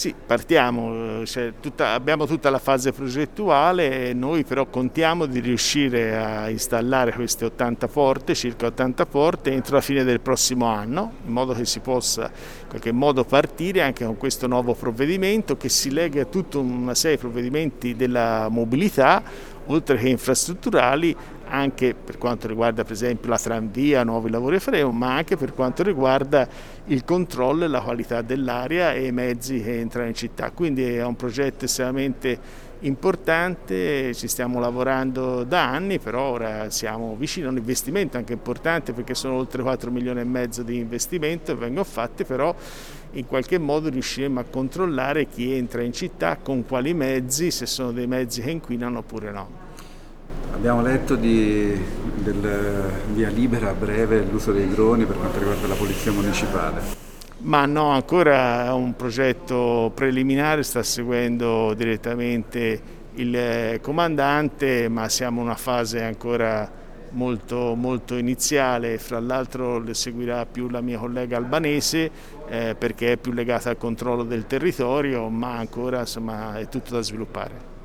Sì, partiamo, cioè, tutta, abbiamo tutta la fase progettuale noi però contiamo di riuscire a installare queste 80 porte, circa 80 porte, entro la fine del prossimo anno, in modo che si possa in qualche modo partire anche con questo nuovo provvedimento che si lega a tutta una serie di provvedimenti della mobilità, oltre che infrastrutturali, anche per quanto riguarda per esempio la tranvia, nuovi lavori che faremo, ma anche per quanto riguarda il controllo e la qualità dell'aria e i mezzi che entrano in città. Quindi è un progetto estremamente importante, ci stiamo lavorando da anni, però ora siamo vicini a un investimento anche importante perché sono oltre 4 milioni e mezzo di investimento che vengono fatti, però in qualche modo riusciremo a controllare chi entra in città, con quali mezzi, se sono dei mezzi che inquinano oppure no. Abbiamo letto di, del via libera a breve l'uso dei droni per quanto riguarda la polizia municipale. Ma no, ancora è un progetto preliminare, sta seguendo direttamente il comandante, ma siamo in una fase ancora molto, molto iniziale, fra l'altro seguirà più la mia collega albanese eh, perché è più legata al controllo del territorio, ma ancora insomma, è tutto da sviluppare.